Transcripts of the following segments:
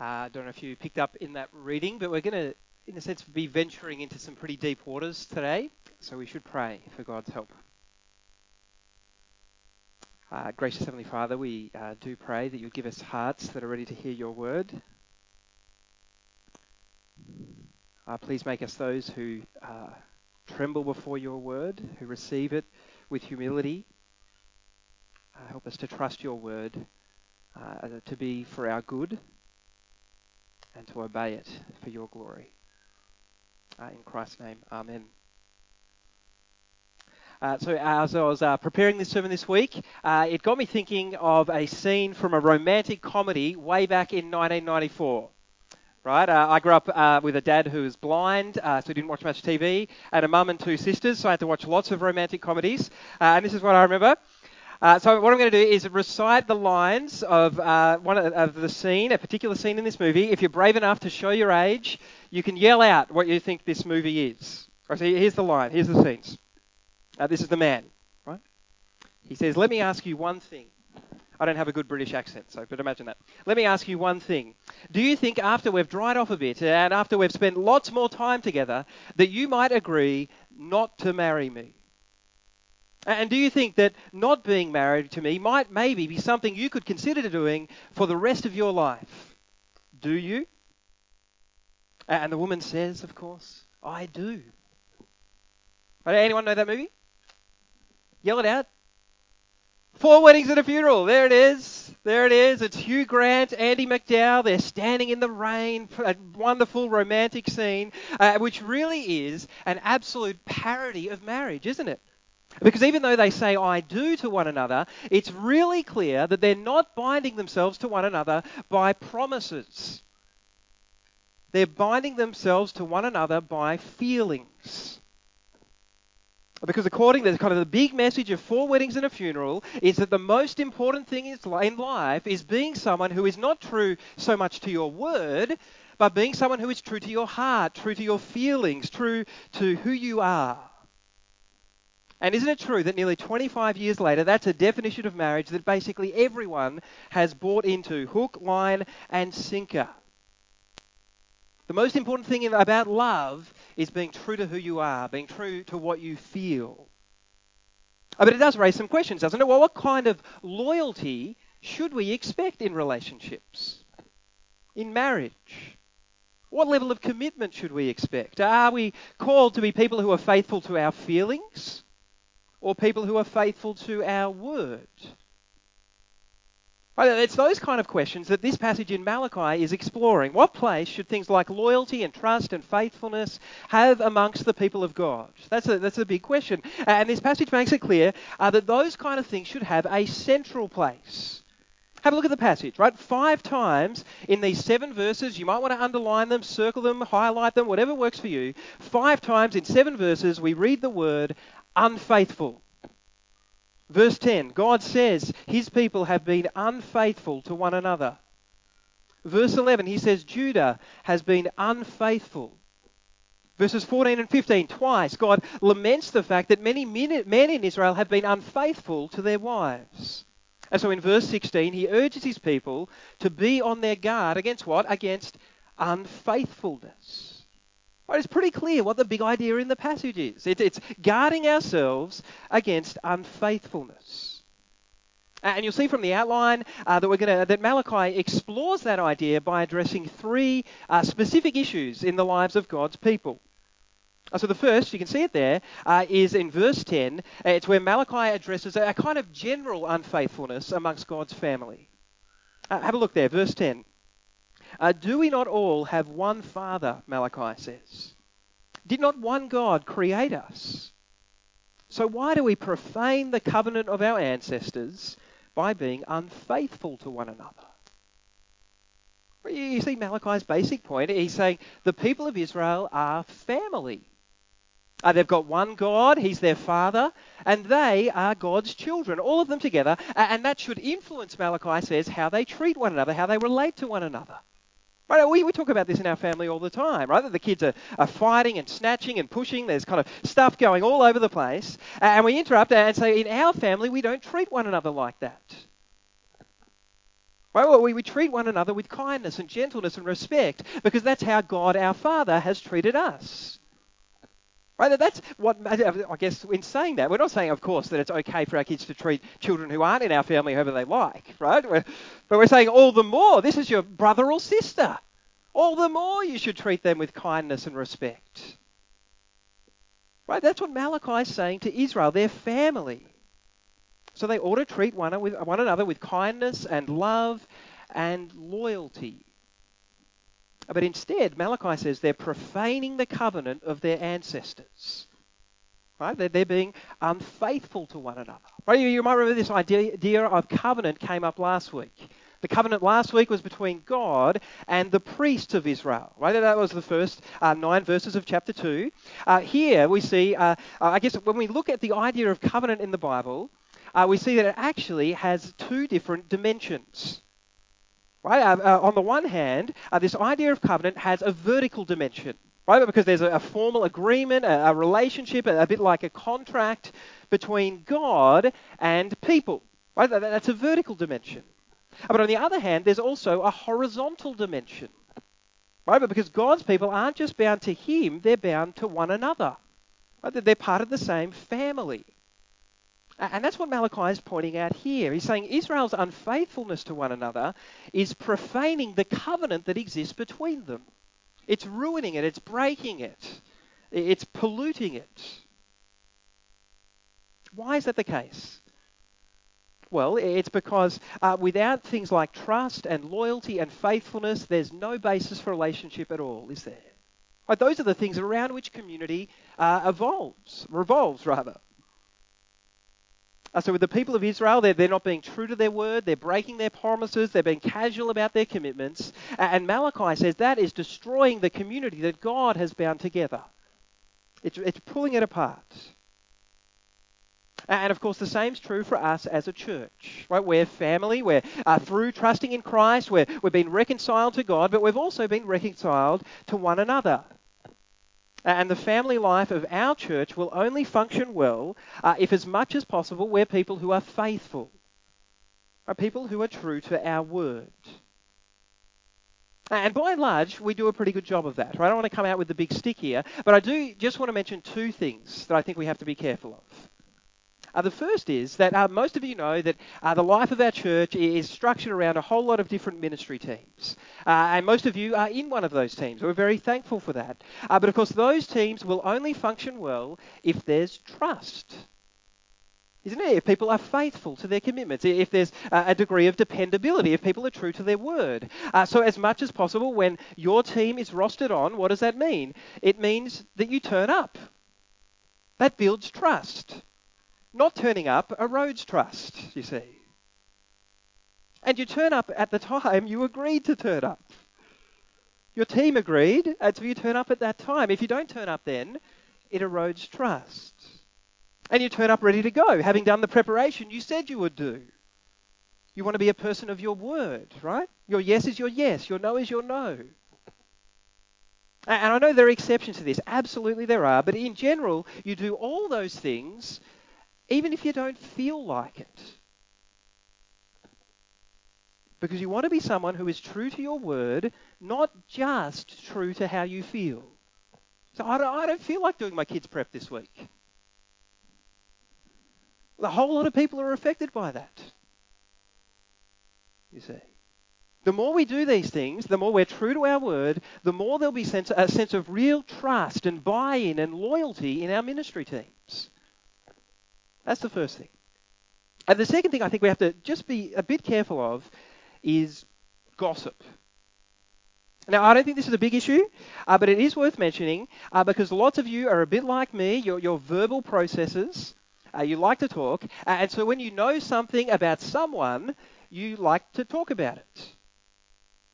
Uh, I don't know if you picked up in that reading, but we're going to, in a sense, be venturing into some pretty deep waters today. So we should pray for God's help. Uh, gracious Heavenly Father, we uh, do pray that you give us hearts that are ready to hear your word. Uh, please make us those who uh, tremble before your word, who receive it with humility. Help us to trust your word to be for our good and to obey it for your glory. in Christ's name, Amen. Uh, so as I was uh, preparing this sermon this week, uh, it got me thinking of a scene from a romantic comedy way back in 1994. Right, uh, I grew up uh, with a dad who was blind, uh, so he didn't watch much TV, and a mum and two sisters, so I had to watch lots of romantic comedies. and this is what I remember. So what I'm going to do is recite the lines of one of, of the scene, a particular scene in this movie. If you're brave enough to show your age, you can yell out what you think this movie is. Right, so here's the line. Here's the scenes. Uh, this is the man, right? He says, Let me ask you one thing. I don't have a good British accent, so but imagine that. Let me ask you one thing. Do you think after we've dried off a bit and after we've spent lots more time together that you might agree not to marry me? And do you think that not being married to me might maybe be something you could consider doing for the rest of your life? Do you? And the woman says, of course, I do. Anyone know that movie? Yell it out. Four weddings and a funeral. There it is. There it is. It's Hugh Grant, Andie MacDowell. They're standing in the rain. A wonderful romantic scene, uh, which really is an absolute parody of marriage, isn't it? Because even though they say I do to one another, it's really clear that they're not binding themselves to one another by promises. They're binding themselves to one another by feelings. Because according to kind of the big message of four weddings and a funeral is that the most important thing in life is being someone who is not true so much to your word, but being someone who is true to your heart, true to your feelings, true to who you are. And isn't it true that nearly 25 years later, that's a definition of marriage that basically everyone has bought into hook, line, and sinker? The most important thing about love is being true to who you are, being true to what you feel. Oh, but it does raise some questions, doesn't it? Well, what kind of loyalty should we expect in relationships? In marriage? What level of commitment should we expect? Are we called to be people who are faithful to our feelings or people who are faithful to our word? It's those kind of questions that this passage in Malachi is exploring. What place should things like loyalty and trust and faithfulness have amongst the people of God? That's a, that's a big question. And this passage makes it clear uh, that those kind of things should have a central place. Have a look at the passage, right? Five times in these seven verses, you might want to underline them, circle them, highlight them, whatever works for you. Five times in seven verses, we read the word unfaithful. Verse 10 God says his people have been unfaithful to one another. Verse 11, he says Judah has been unfaithful. Verses 14 and 15, twice, God laments the fact that many men in Israel have been unfaithful to their wives. And so in verse 16, he urges his people to be on their guard against what? Against unfaithfulness. Right, it's pretty clear what the big idea in the passage is. It, it's guarding ourselves against unfaithfulness. And you'll see from the outline uh, that we're going to that Malachi explores that idea by addressing three uh, specific issues in the lives of God's people. Uh, so the first, you can see it there, uh, is in verse 10. It's where Malachi addresses a, a kind of general unfaithfulness amongst God's family. Uh, have a look there, verse 10. Uh, do we not all have one Father, Malachi says? Did not one God create us? So why do we profane the covenant of our ancestors by being unfaithful to one another? You see Malachi's basic point. He's saying the people of Israel are family. Uh, they've got one God, He's their Father, and they are God's children, all of them together. And that should influence, Malachi says, how they treat one another, how they relate to one another. Right, we, we talk about this in our family all the time, right? That the kids are, are fighting and snatching and pushing. There's kind of stuff going all over the place. And we interrupt and say, in our family, we don't treat one another like that. Right? Well, we, we treat one another with kindness and gentleness and respect because that's how God our Father has treated us. Right? That's what I guess in saying that, we're not saying, of course, that it's okay for our kids to treat children who aren't in our family however they like, right? We're, but we're saying all the more, this is your brother or sister. All the more you should treat them with kindness and respect. Right? That's what Malachi is saying to Israel, their family. So they ought to treat one, with, one another with kindness and love and loyalty. But instead, Malachi says they're profaning the covenant of their ancestors. Right? They're, they're being unfaithful to one another. Right? You, you might remember this idea of covenant came up last week. The covenant last week was between God and the priests of Israel. Right? That was the first uh, nine verses of chapter 2. Uh, here we see, uh, I guess, when we look at the idea of covenant in the Bible, uh, we see that it actually has two different dimensions. Right? Uh, uh, on the one hand, uh, this idea of covenant has a vertical dimension, right? Because there's a, a formal agreement, a, a relationship, a, a, bit like a contract between God and people. Right? That, that's a vertical dimension. But on the other hand, there's also a horizontal dimension. Right? Because God's people aren't just bound to Him, they're bound to one another. Right? They're part of the same family. And that's what Malachi is pointing out here. He's saying Israel's unfaithfulness to one another is profaning the covenant that exists between them. It's ruining it, it's breaking it, it's polluting it. Why is that the case? Well, it's because uh, without things like trust and loyalty and faithfulness, there's no basis for relationship at all, is there? Those are the things around which community uh, evolves, revolves rather. Uh, so with the people of Israel, they're, they're not being true to their word, they're breaking their promises, they're being casual about their commitments. And Malachi says that is destroying the community that God has bound together. It's, it's pulling it apart. And of course, the same is true for us as a church, right? We're family. We're uh, through trusting in Christ. We're, we've been reconciled to God, but we've also been reconciled to one another. And the family life of our church will only function well uh, if, as much as possible, we're people who are faithful, are people who are true to our word. And by and large, we do a pretty good job of that. Right? I don't want to come out with the big stick here, but I do just want to mention two things that I think we have to be careful of. Uh, the first is that uh, most of you know that uh, the life of our church is structured around a whole lot of different ministry teams. Uh, and most of you are in one of those teams. We're very thankful for that. Uh, but of course, those teams will only function well if there's trust. Isn't it? If people are faithful to their commitments, if there's a degree of dependability, if people are true to their word. Uh, so, as much as possible, when your team is rostered on, what does that mean? It means that you turn up. That builds trust. Not turning up erodes trust, you see. And you turn up at the time you agreed to turn up. Your team agreed, and so you turn up at that time. If you don't turn up then, it erodes trust. And you turn up ready to go, having done the preparation you said you would do. You want to be a person of your word, right? Your yes is your yes, your no is your no. And I know there are exceptions to this. Absolutely there are. But in general, you do all those things even if you don't feel like it. Because you want to be someone who is true to your word, not just true to how you feel. So I don't, I don't feel like doing my kids' prep this week. A whole lot of people are affected by that. You see. The more we do these things, the more we're true to our word, the more there'll be sense, a sense of real trust and buy in and loyalty in our ministry teams. That's the first thing. And the second thing I think we have to just be a bit careful of is gossip. Now, I don't think this is a big issue, uh, but it is worth mentioning uh, because lots of you are a bit like me. You're, you're verbal processors. Uh, you like to talk. Uh, and so when you know something about someone, you like to talk about it.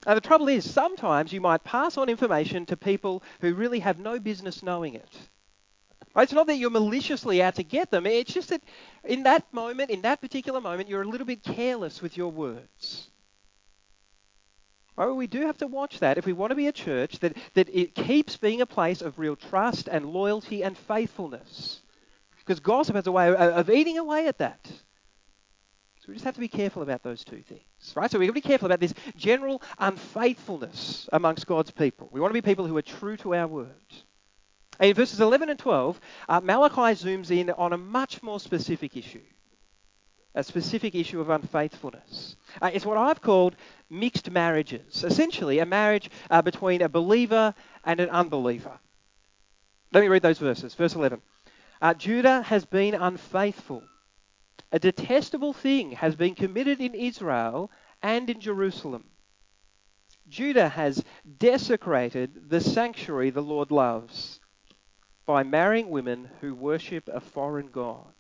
Now, the trouble is, sometimes you might pass on information to people who really have no business knowing it. Right? It's not that you're maliciously out to get them. It's just that in that moment, in that particular moment, you're a little bit careless with your words. Right? We do have to watch that if we want to be a church that, that it keeps being a place of real trust and loyalty and faithfulness. Because gossip has a way of, of eating away at that. So we just have to be careful about those two things, right? So we've got to be careful about this general unfaithfulness amongst God's people. We want to be people who are true to our word. And in verses 11 and 12, uh, Malachi zooms in on a much more specific issue, a specific issue of unfaithfulness. Uh, it's what I've called mixed marriages, essentially a marriage uh, between a believer and an unbeliever. Let me read those verses. Verse 11. Uh, Judah has been unfaithful a detestable thing has been committed in Israel and in Jerusalem. Judah has desecrated the sanctuary the Lord loves by marrying women who worship a foreign god.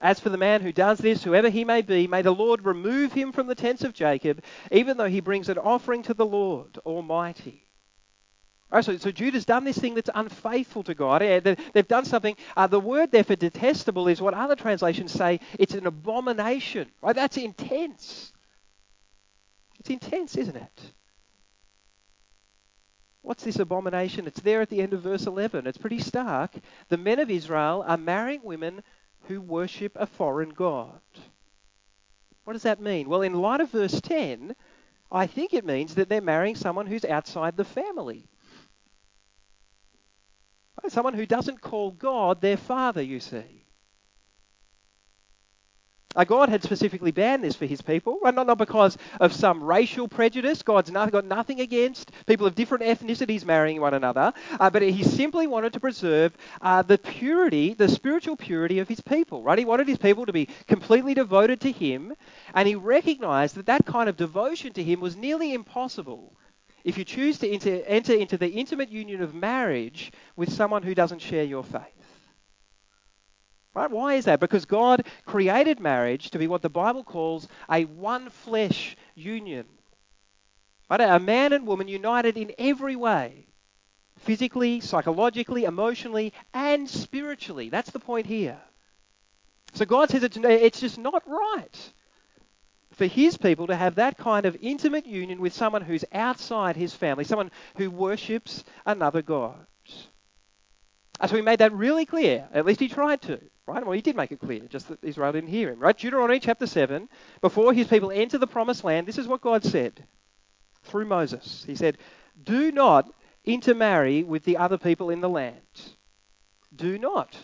As for the man who does this, whoever he may be, may the Lord remove him from the tents of Jacob, even though he brings an offering to the Lord Almighty. Right, so, so Judah's done this thing that's unfaithful to God. They've done something. Uh, the word there for detestable is what other translations say it's an abomination. Right? That's intense. It's intense, isn't it? What's this abomination? It's there at the end of verse 11. It's pretty stark. The men of Israel are marrying women who worship a foreign god. What does that mean? Well, in light of verse 10, I think it means that they're marrying someone who's outside the family. Someone who doesn't call God their father, you see. Uh, God had specifically banned this for his people, not, not because of some racial prejudice. God's not, got nothing against people of different ethnicities marrying one another, uh, but he simply wanted to preserve uh, the purity, the spiritual purity of his people, right? He wanted his people to be completely devoted to him, and he recognized that that kind of devotion to him was nearly impossible if you choose to enter, enter into the intimate union of marriage with someone who doesn't share your faith. Right? Why is that? Because God created marriage to be what the Bible calls a one flesh union. Right? A man and woman united in every way physically, psychologically, emotionally, and spiritually. That's the point here. So God says it's just not right for his people to have that kind of intimate union with someone who's outside his family, someone who worships another God. So he made that really clear. At least he tried to. Right? Well, he did make it clear, just that Israel didn't hear him. Right? Deuteronomy chapter 7, before his people enter the promised land, this is what God said through Moses. He said, Do not intermarry with the other people in the land. Do not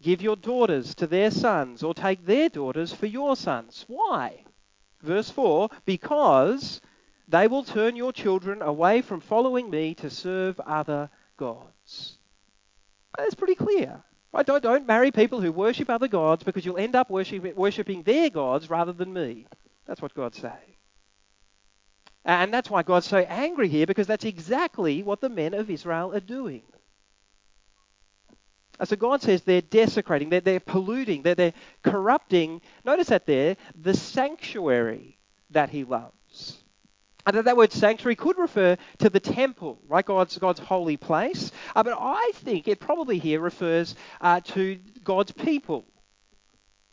give your daughters to their sons or take their daughters for your sons. Why? Verse 4 Because they will turn your children away from following me to serve other gods. That's pretty clear. Right? Don't, don't marry people who worship other gods because you'll end up worship, worshipping their gods rather than me. That's what God's saying. And that's why God's so angry here because that's exactly what the men of Israel are doing. So God says they're desecrating, they're, they're polluting, they're, they're corrupting. Notice that there, the sanctuary that He loves. And that word sanctuary could refer to the temple, right? God's, God's holy place. Uh, but I think it probably here refers uh, to God's people,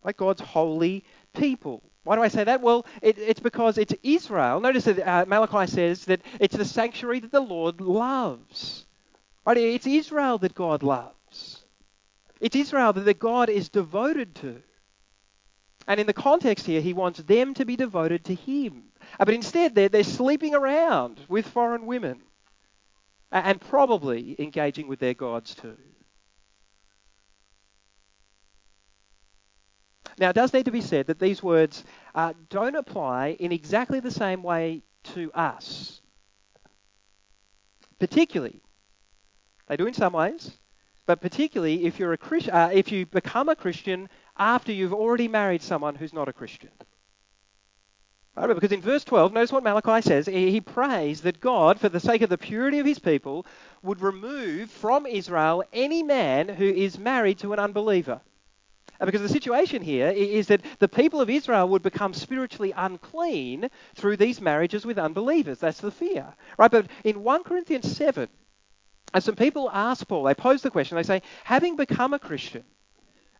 like God's holy people. Why do I say that? Well, it, it's because it's Israel. Notice that uh, Malachi says that it's the sanctuary that the Lord loves. Right? It's Israel that God loves. It's Israel that God is devoted to. And in the context here, he wants them to be devoted to him. Uh, but instead, they're, they're sleeping around with foreign women and probably engaging with their gods too. Now, it does need to be said that these words uh, don't apply in exactly the same way to us. Particularly, they do in some ways, but particularly if you're a Christ, uh, if you become a Christian after you've already married someone who's not a Christian. Right? Because in verse 12, notice what Malachi says. He prays that God, for the sake of the purity of his people, would remove from Israel any man who is married to an unbeliever. Because the situation here is that the people of Israel would become spiritually unclean through these marriages with unbelievers. That's the fear. Right? But in 1 Corinthians 7, and some people ask Paul, they pose the question, they say, having become a Christian,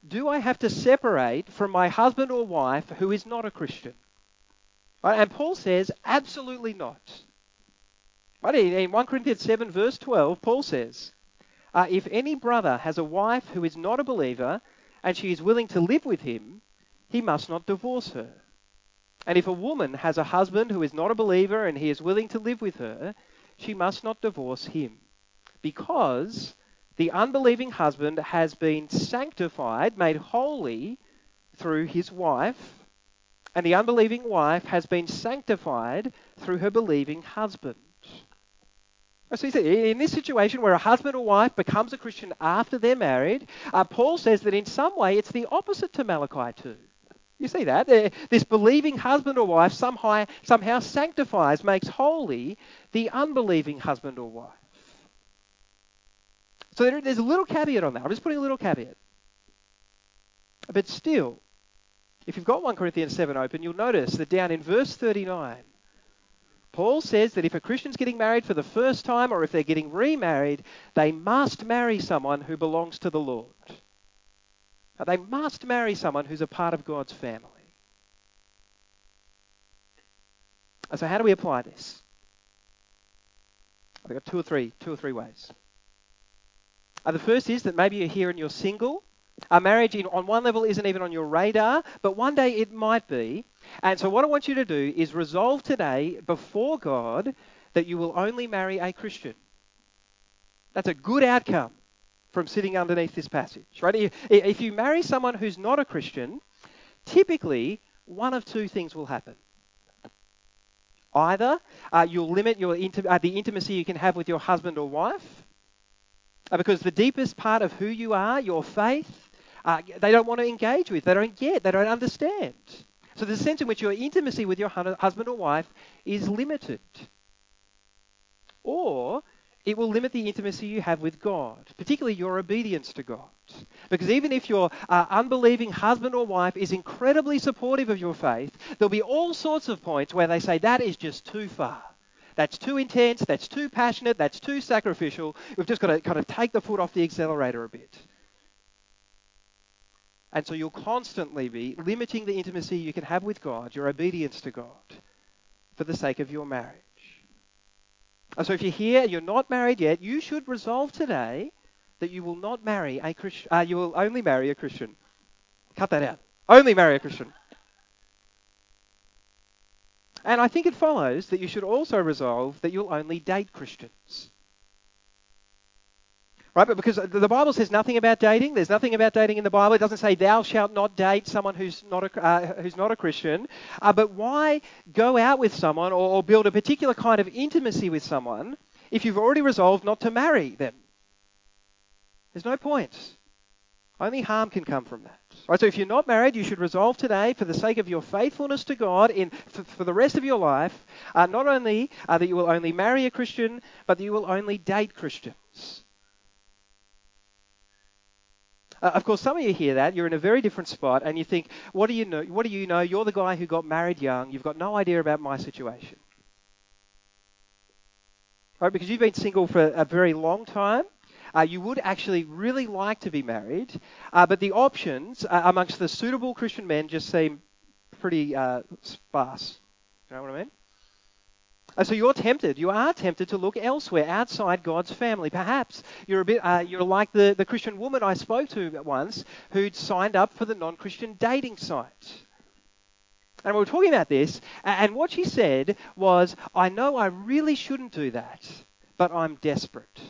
do I have to separate from my husband or wife who is not a Christian? Right? And Paul says, absolutely not. Right? In 1 Corinthians 7, verse 12, Paul says, uh, if any brother has a wife who is not a believer and she is willing to live with him, he must not divorce her. And if a woman has a husband who is not a believer and he is willing to live with her, she must not divorce him. Because the unbelieving husband has been sanctified, made holy through his wife, and the unbelieving wife has been sanctified through her believing husband. So he said, in this situation where a husband or wife becomes a Christian after they're married, uh, Paul says that in some way it's the opposite to Malachi 2. You see that? This believing husband or wife somehow, somehow sanctifies, makes holy the unbelieving husband or wife. So there, there's a little caveat on that. I'm just putting a little caveat. But still, if you've got 1 Corinthians 7 open, you'll notice that down in verse 39, Paul says that if a Christian's getting married for the first time or if they're getting remarried, they must marry someone who belongs to the Lord. They must marry someone who's a part of God's family. So how do we apply this? I've got two or three, two or three ways. Uh, the first is that maybe you're here and you're single. A marriage in, on one level isn't even on your radar, but one day it might be. And so what I want you to do is resolve today before God that you will only marry a Christian. That's a good outcome from sitting underneath this passage, right? If you marry someone who's not a Christian, typically one of two things will happen. Either uh, you'll limit your inti- uh, the intimacy you can have with your husband or wife, uh, because the deepest part of who you are, your faith, uh, they don't want to engage with, they don't get, they don't understand. So a sense in which your intimacy with your husband or wife is limited. Or it will limit the intimacy you have with God, particularly your obedience to God. Because even if your uh, unbelieving husband or wife is incredibly supportive of your faith, there'll be all sorts of points where they say that is just too far. That's too intense, that's too passionate, that's too sacrificial. We've just got to kind of take the foot off the accelerator a bit. And so you'll constantly be limiting the intimacy you can have with God, your obedience to God, for the sake of your marriage. And So if you're here and you're not married yet, you should resolve today that you will not marry a Christian. Uh, you will only marry a Christian. Cut that out. Only marry a Christian. And I think it follows that you should also resolve that you'll only date Christians. Right? But because the Bible says nothing about dating, there's nothing about dating in the Bible. It doesn't say thou shalt not date someone who's not a, uh, who's not a Christian. Uh, but why go out with someone or, or build a particular kind of intimacy with someone if you've already resolved not to marry them? There's no point. Only harm can come from that. Right, so if you're not married, you should resolve today, for the sake of your faithfulness to God, in for, for the rest of your life, uh, not only uh, that you will only marry a Christian, but that you will only date Christians. Uh, of course, some of you hear that. You're in a very different spot, and you think, "What do you know? What do you know? You're the guy who got married young. You've got no idea about my situation." Right? Because you've been single for a very long time. Uh, you would actually really like to be married, uh, but the options uh, amongst the suitable Christian men just seem pretty uh, sparse. You know what I mean? Uh, so you're tempted, you are tempted to look elsewhere, outside God's family. Perhaps you're a bit, uh, you're like the, the Christian woman I spoke to once who'd signed up for the non-Christian dating site. And we were talking about this, and what she said was, I know I really shouldn't do that, but I'm desperate.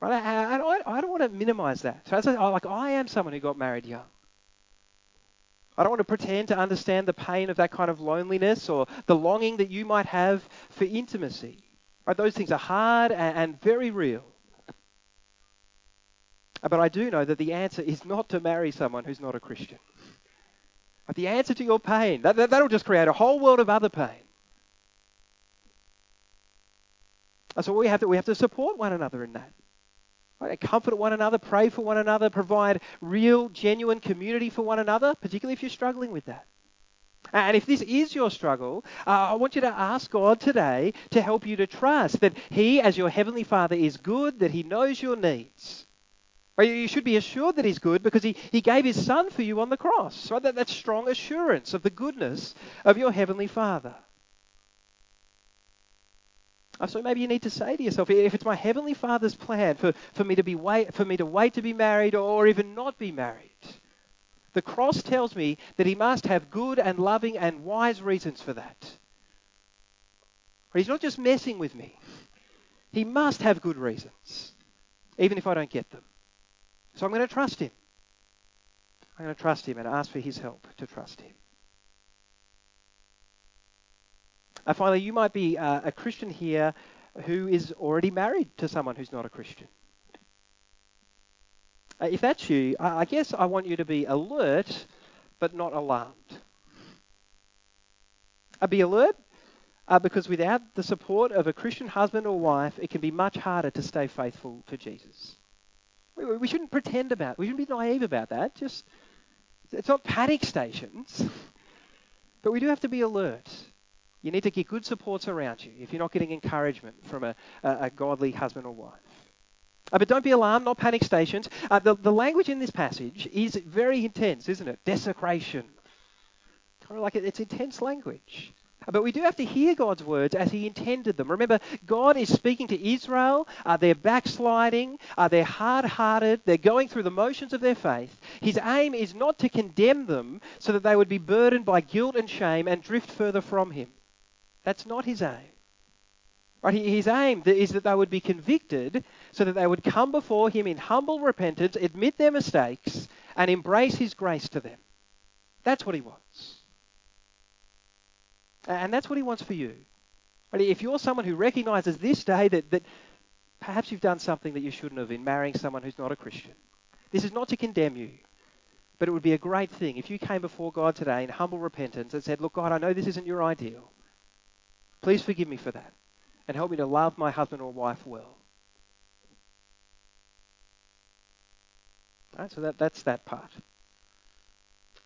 Right? I, I, I don't want to minimize that. So I like, I am someone who got married young. I don't want to pretend to understand the pain of that kind of loneliness or the longing that you might have for intimacy. Right? Those things are hard and, and very real. But I do know that the answer is not to marry someone who's not a Christian. But the answer to your pain, that, that, that'll just create a whole world of other pain. So we have to, we have to support one another in that. Right? Comfort one another, pray for one another, provide real, genuine community for one another, particularly if you're struggling with that. And if this is your struggle, uh, I want you to ask God today to help you to trust that He, as your Heavenly Father, is good, that He knows your needs. You should be assured that He's good because He, he gave His Son for you on the cross. Right? That, that's strong assurance of the goodness of your Heavenly Father. Uh, so maybe you need to say to yourself, if it's my heavenly Father's plan for, for me to be wait, for me to wait to be married or even not be married, The cross tells me that he must have good and loving and wise reasons for that. He's not just messing with me. He must have good reasons, even if I don't get them. So I'm going to trust him. I'm going to trust him and ask for his help to trust him. Uh, finally, you might be uh, a Christian here who is already married to someone who's not a Christian. Uh, if that's you, I, I guess I want you to be alert but not alarmed. Uh, be alert uh, because without the support of a Christian husband or wife, it can be much harder to stay faithful to Jesus. We, we shouldn't pretend about it. We shouldn't be naive about that. Just it's not panic stations, but we do have to be alert. You need to get good supports around you if you're not getting encouragement from a, a, a godly husband or wife. Uh, but don't be alarmed, not panic stations. Uh, the, the language in this passage is very intense, isn't it? Desecration. Kind of like it, it's intense language. But we do have to hear God's words as He intended them. Remember, God is speaking to Israel. Uh, they're backsliding. Uh, they're hard hearted. They're going through the motions of their faith. His aim is not to condemn them so that they would be burdened by guilt and shame and drift further from Him. That's not His aim. Right? His aim is that they would be convicted so that they would come before Him in humble repentance, admit their mistakes, and embrace His grace to them. That's what He wants. And that's what he wants for you. If you're someone who recognizes this day that, that perhaps you've done something that you shouldn't have in marrying someone who's not a Christian, this is not to condemn you, but it would be a great thing if you came before God today in humble repentance and said, Look, God, I know this isn't your ideal. Please forgive me for that and help me to love my husband or wife well. Right, so that, that's that part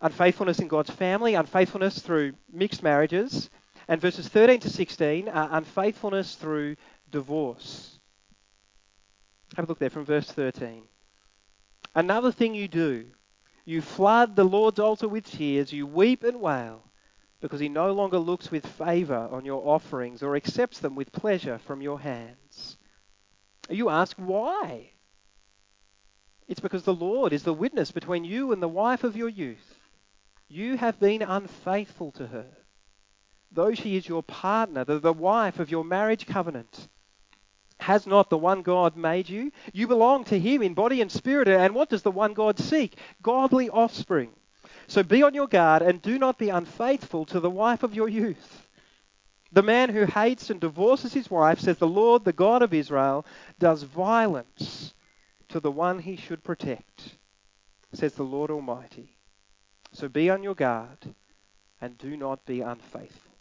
unfaithfulness in God's family, unfaithfulness through mixed marriages, and verses 13 to 16 are unfaithfulness through divorce. Have a look there from verse 13. Another thing you do, you flood the Lord's altar with tears, you weep and wail, because he no longer looks with favour on your offerings or accepts them with pleasure from your hands. You ask, why? It's because the Lord is the witness between you and the wife of your youth you have been unfaithful to her, though she is your partner, the, the wife of your marriage covenant. Has not the one God made you? You belong to Him in body and spirit. And what does the one God seek? Godly offspring. So be on your guard and do not be unfaithful to the wife of your youth. The man who hates and divorces his wife, says the Lord, the God of Israel, does violence to the one he should protect, says the Lord Almighty. So be on your guard and do not be unfaithful.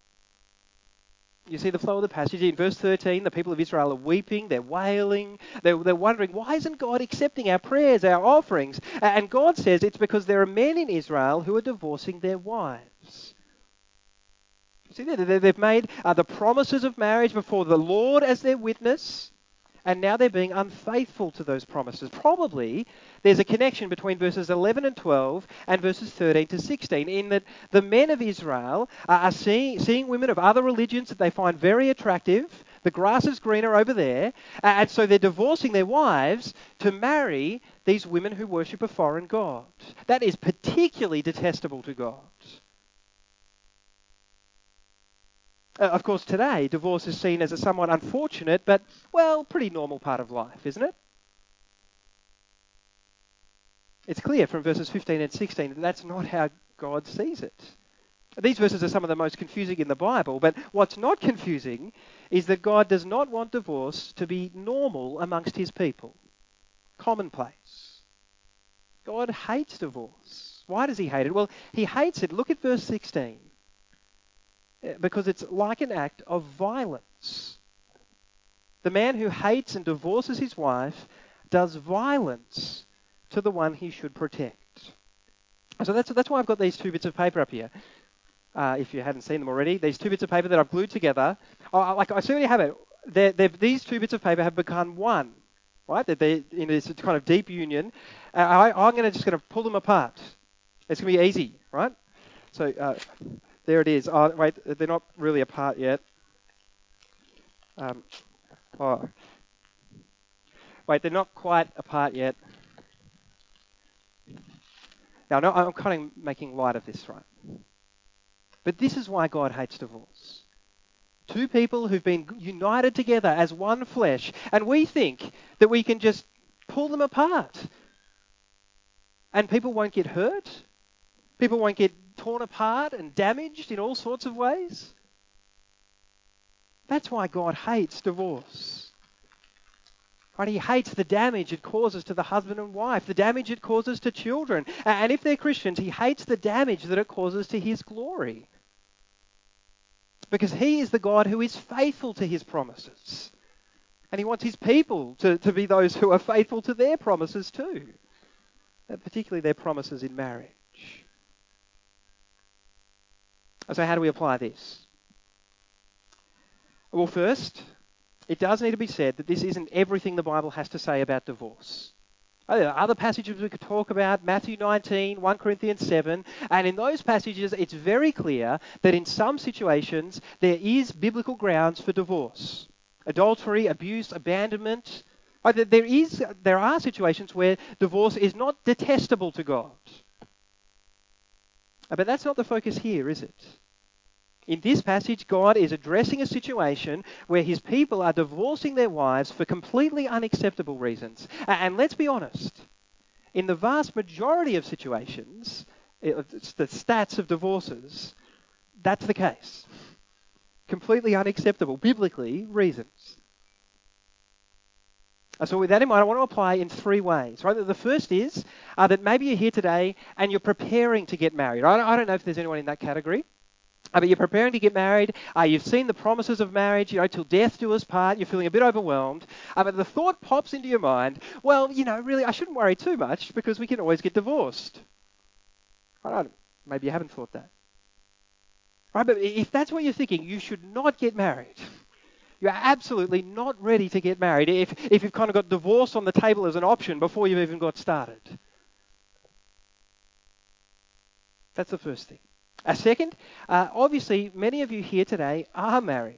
You see the flow of the passage in verse 13. The people of Israel are weeping, they're wailing, they're, they're wondering, why isn't God accepting our prayers, our offerings? And God says it's because there are men in Israel who are divorcing their wives. See, they've made uh, the promises of marriage before the Lord as their witness, and now they're being unfaithful to those promises. Probably there's a connection between verses 11 and 12 and verses 13 to 16, in that the men of Israel are seeing, seeing women of other religions that they find very attractive. The grass is greener over there, and so they're divorcing their wives to marry these women who worship a foreign god. That is particularly detestable to God. Uh, of course, today, divorce is seen as a somewhat unfortunate, but, well, pretty normal part of life, isn't it? It's clear from verses 15 and 16 that that's not how God sees it. These verses are some of the most confusing in the Bible, but what's not confusing is that God does not want divorce to be normal amongst his people, commonplace. God hates divorce. Why does he hate it? Well, he hates it. Look at verse 16 because it's like an act of violence. The man who hates and divorces his wife does violence to the one he should protect. So that's, that's why I've got these two bits of paper up here. Uh, if you hadn't seen them already, these two bits of paper that I've glued together. Oh, like I certainly have it. They're, they're, these two bits of paper have become one, right? They're, they're in this kind of deep union. Uh, I, am to just going to pull them apart. It's going to be easy, right? So uh, there it is. Oh, wait, they're not really apart yet. Um, oh. Wait, they're not quite apart yet. Now, no, I'm kind of making light of this, right? But this is why God hates divorce. Two people who've been united together as one flesh, and we think that we can just pull them apart. And people won't get hurt. People won't get torn apart and damaged in all sorts of ways. That's why God hates divorce. Right? He hates the damage it causes to the husband and wife, the damage it causes to children. And if they're Christians, he hates the damage that it causes to his glory. Because he is the God who is faithful to his promises. And he wants his people to, to be those who are faithful to their promises too, particularly their promises in marriage. So, how do we apply this? Well, first, it does need to be said that this isn't everything the Bible has to say about divorce. Oh, there are other passages we could talk about, Matthew 19, 1 Corinthians 7, and in those passages it's very clear that in some situations there is biblical grounds for divorce. Adultery, abuse, abandonment. Oh, there, is, there are situations where divorce is not detestable to God. Uh, but that's not the focus here, is it? In this passage, God is addressing a situation where his people are divorcing their wives for completely unacceptable reasons. And let's be honest, in the vast majority of situations, it's the stats of divorces, that's the case. Completely unacceptable, biblically, reasons. So, with that in mind, I want to apply in three ways. Right, the first is uh, that maybe you're here today and you're preparing to get married. I don't know if there's anyone in that category. Uh, but you're preparing to get married. Uh, you've seen the promises of marriage, you know, till death do us part. You're feeling a bit overwhelmed. Uh, but the thought pops into your mind, well, you know, really, I shouldn't worry too much because we can always get divorced. Don't, maybe you haven't thought that. Right, but if that's what you're thinking, you should not get married. You're absolutely not ready to get married if, if you've kind of got divorce on the table as an option before you've even got started. That's the first thing. A second, uh, obviously, many of you here today are married.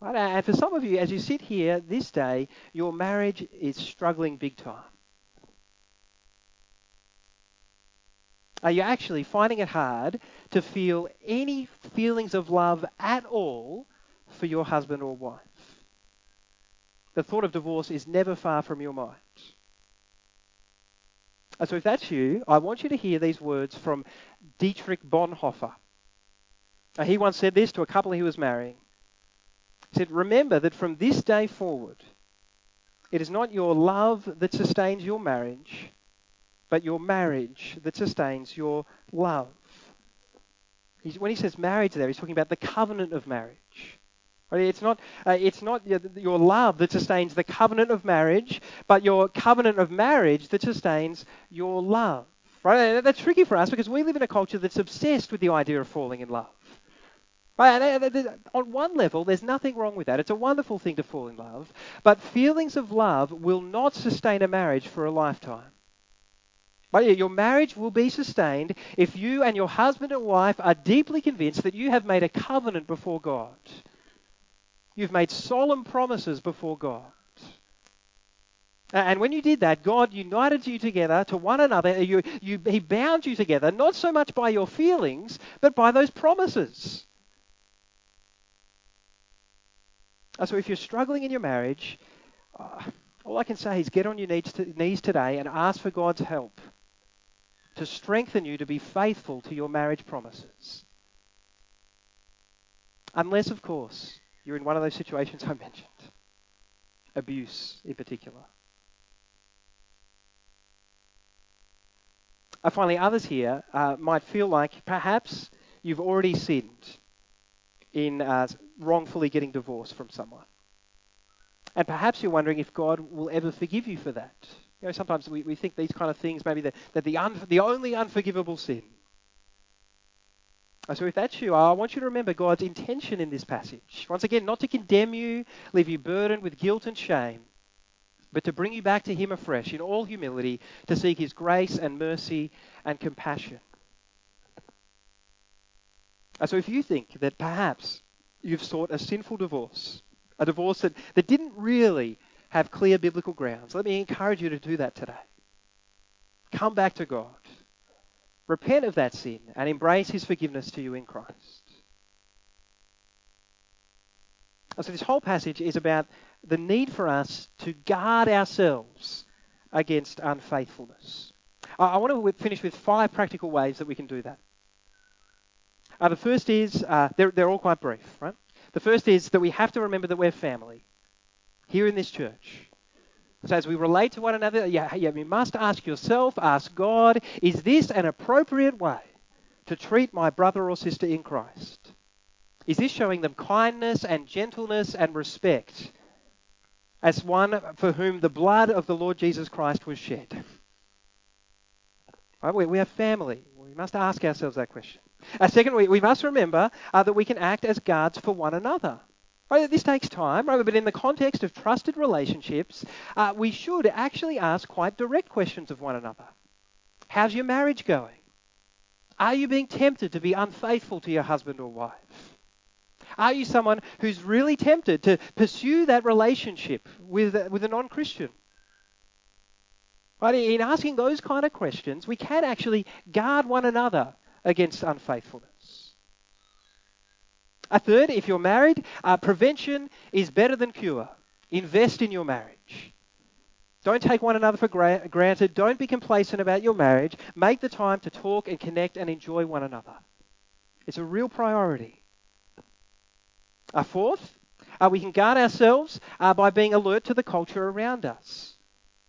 Right? And for some of you, as you sit here this day, your marriage is struggling big time. Are you actually finding it hard to feel any feelings of love at all for your husband or wife? The thought of divorce is never far from your mind. And So if that's you, I want you to hear these words from Dietrich Bonhoeffer. Now, he once said this to a couple he was marrying. He said, Remember that from this day forward, it is not your love that sustains your marriage, but your marriage that sustains your love. He's, when he says marriage there, he's talking about the covenant of marriage. It's not, uh, it's not your love that sustains the covenant of marriage, but your covenant of marriage that sustains your love. Right? That's tricky for us because we live in a culture that's obsessed with the idea of falling in love. Right? On one level, there's nothing wrong with that. It's a wonderful thing to fall in love. But feelings of love will not sustain a marriage for a lifetime. Right? Your marriage will be sustained if you and your husband and wife are deeply convinced that you have made a covenant before God. You've made solemn promises before God. And when you did that, God united you together to one another. You, you, he bound you together, not so much by your feelings, but by those promises. So if you're struggling in your marriage, uh, all I can say is get on your knees today and ask for God's help to strengthen you to be faithful to your marriage promises. Unless, of course, you're in one of those situations I mentioned abuse in particular. Uh, finally, others here uh, might feel like perhaps you've already sinned in uh, wrongfully getting divorced from someone. And perhaps you're wondering if God will ever forgive you for that. You know, sometimes we, we think these kind of things, maybe that, that the, un, the only unforgivable sin. So if that's you, I want you to remember God's intention in this passage. Once again, not to condemn you, leave you burdened with guilt and shame, but to bring you back to Him afresh in all humility to seek His grace and mercy and compassion. And So if you think that perhaps you've sought a sinful divorce, a divorce that, that didn't really have clear biblical grounds, let me encourage you to do that today. come back to God, repent of that sin, and embrace His forgiveness to you in Christ. So, this whole passage is about the need for us to guard ourselves against unfaithfulness. I want to finish with five practical ways that we can do that. Uh, the first is, uh, they're, they're all quite brief, right? The first is that we have to remember that we're family here in this church. So as we relate to one another, yeah, yeah, you must ask yourself, ask God, is this an appropriate way to treat my brother or sister in Christ? Is this showing them kindness and gentleness and respect as one for whom the blood of the Lord Jesus Christ was shed? Right? We, we have family. We must ask ourselves that question. Uh, second, we, we must remember uh, that we can act as guards for one another. Right? This takes time, right? but in the context of trusted relationships, uh, we should actually ask quite direct questions of one another. How's your marriage going? Are you being tempted to be unfaithful to your husband or wife? Are you someone who's really tempted to pursue that relationship with, with a non Christian? Right? In asking those kind of questions, we can actually guard one another against unfaithfulness. A third, if you're married, uh, prevention is better than cure. Invest in your marriage. Don't take one another for gra- granted. Don't be complacent about your marriage. Make the time to talk and connect and enjoy one another. It's a real priority. A fourth, uh, we can guard ourselves uh, by being alert to the culture around us.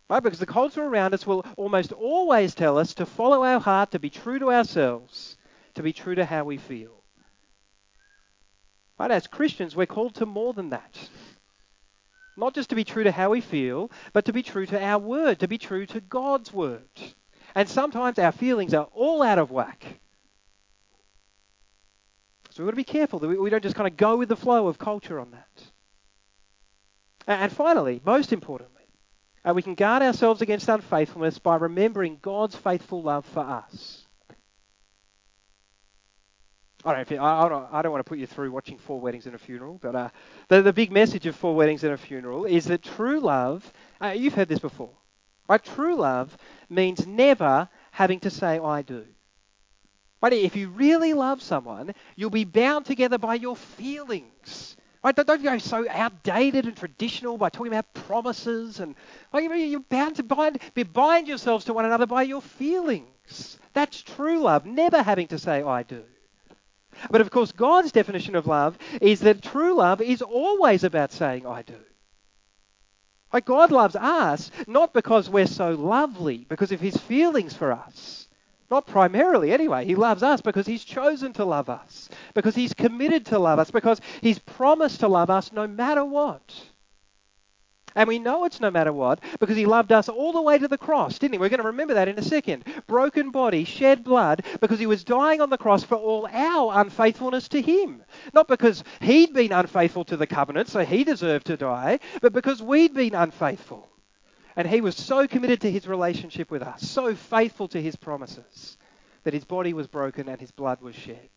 Right? Because the culture around us will almost always tell us to follow our heart, to be true to ourselves, to be true to how we feel. Right? As Christians, we're called to more than that. Not just to be true to how we feel, but to be true to our word, to be true to God's word. And sometimes our feelings are all out of whack. So we've got to be careful that we don't just kind of go with the flow of culture on that. And finally, most importantly, uh, we can guard ourselves against unfaithfulness by remembering God's faithful love for us. I don't, know I, I, don't, I don't want to put you through watching Four Weddings and a Funeral, but uh, the, the big message of Four Weddings and a Funeral is that true love, uh, you've heard this before, right? True love means never having to say, I do. Right? If you really love someone, you'll be bound together by your feelings Right? Don't, don't go so outdated and traditional by talking about promises and like, you're bound to bind, bind yourselves to one another by your feelings. That's true love, never having to say, I do. But of course, God's definition of love is that true love is always about saying, I do. Like God loves us not because we're so lovely, because of his feelings for us. Not primarily, anyway. He loves us because He's chosen to love us, because He's committed to love us, because He's promised to love us no matter what. And we know it's no matter what because he loved us all the way to the cross, didn't he? We're going to remember that in a second. Broken body, shed blood because he was dying on the cross for all our unfaithfulness to him. Not because he'd been unfaithful to the covenant, so he deserved to die, but because we'd been unfaithful. And he was so committed to his relationship with us, so faithful to his promises, that his body was broken and his blood was shed.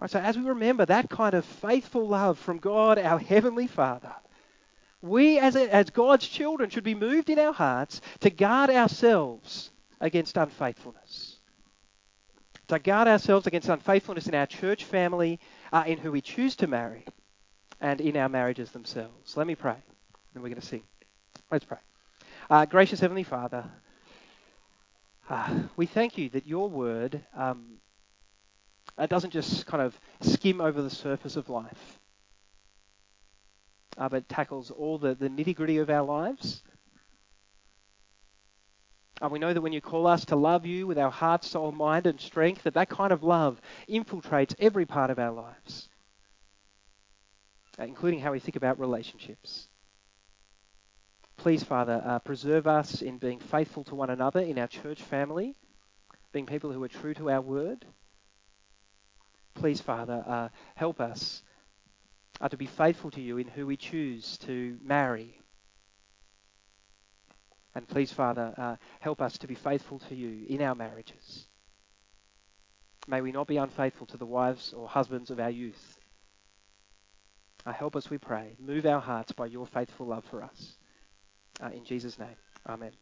Right, so as we remember that kind of faithful love from God, our Heavenly Father, we as, a, as God's children should be moved in our hearts to guard ourselves against unfaithfulness. To guard ourselves against unfaithfulness in our church family, uh, in who we choose to marry, and in our marriages themselves. Let me pray and we're going to sing. Let's pray. Uh, gracious Heavenly Father, uh, we thank you that your word um, uh, doesn't just kind of skim over the surface of life, uh, but tackles all the, the nitty gritty of our lives. And we know that when you call us to love you with our heart, soul, mind, and strength, that that kind of love infiltrates every part of our lives, uh, including how we think about relationships. Please, Father, uh, preserve us in being faithful to one another in our church family, being people who are true to our word. Please, Father, uh, help us uh, to be faithful to you in who we choose to marry. And please, Father, uh, help us to be faithful to you in our marriages. May we not be unfaithful to the wives or husbands of our youth. Uh, help us, we pray. Move our hearts by your faithful love for us. Uh, in Jesus' name, amen.